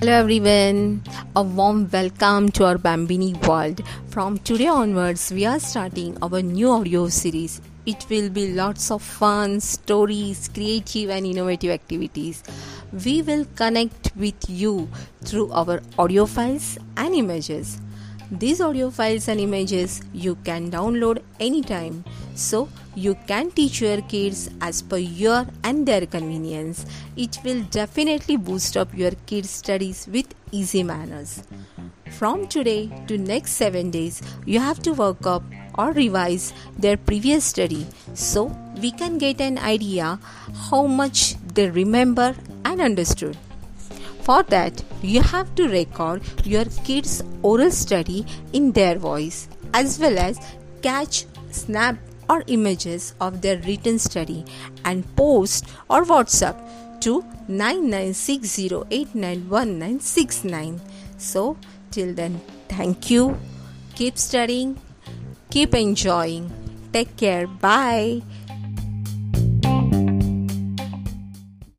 Hello everyone, a warm welcome to our Bambini world. From today onwards, we are starting our new audio series. It will be lots of fun, stories, creative, and innovative activities. We will connect with you through our audio files and images. These audio files and images you can download anytime so you can teach your kids as per your and their convenience. It will definitely boost up your kids' studies with easy manners. From today to next 7 days, you have to work up or revise their previous study so we can get an idea how much they remember and understood. For that, you have to record your kids' oral study in their voice as well as catch, snap, or images of their written study and post or WhatsApp to 9960891969. So, till then, thank you. Keep studying, keep enjoying. Take care. Bye.